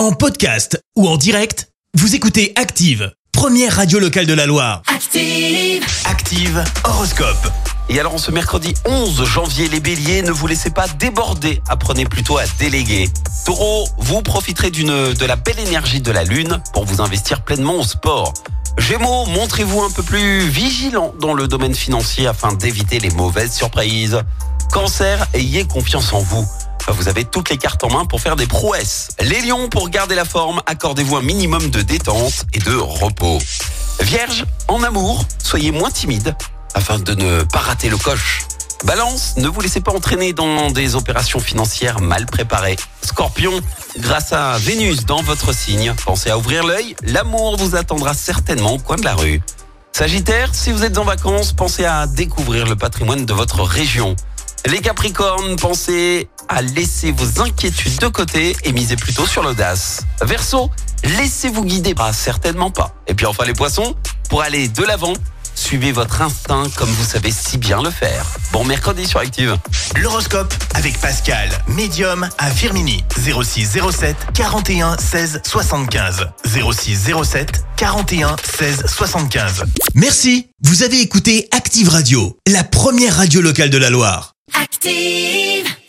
En podcast ou en direct, vous écoutez Active, première radio locale de la Loire. Active. Active Horoscope. Et alors, en ce mercredi 11 janvier, les béliers, ne vous laissez pas déborder. Apprenez plutôt à déléguer. Taureau, vous profiterez d'une, de la belle énergie de la lune pour vous investir pleinement au sport. Gémeaux, montrez-vous un peu plus vigilant dans le domaine financier afin d'éviter les mauvaises surprises. Cancer, ayez confiance en vous. Vous avez toutes les cartes en main pour faire des prouesses. Les lions, pour garder la forme, accordez-vous un minimum de détente et de repos. Vierge, en amour, soyez moins timide afin de ne pas rater le coche. Balance, ne vous laissez pas entraîner dans des opérations financières mal préparées. Scorpion, grâce à Vénus dans votre signe, pensez à ouvrir l'œil, l'amour vous attendra certainement au coin de la rue. Sagittaire, si vous êtes en vacances, pensez à découvrir le patrimoine de votre région. Les Capricornes, pensez à laisser vos inquiétudes de côté et misez plutôt sur l'audace. Verseau, laissez-vous guider, pas certainement pas. Et puis enfin les Poissons, pour aller de l'avant, suivez votre instinct comme vous savez si bien le faire. Bon mercredi sur Active. L'horoscope avec Pascal, médium à Firmini. 06 07 41 16 75. 06 07 41 16 75. Merci, vous avez écouté Active Radio, la première radio locale de la Loire. Active.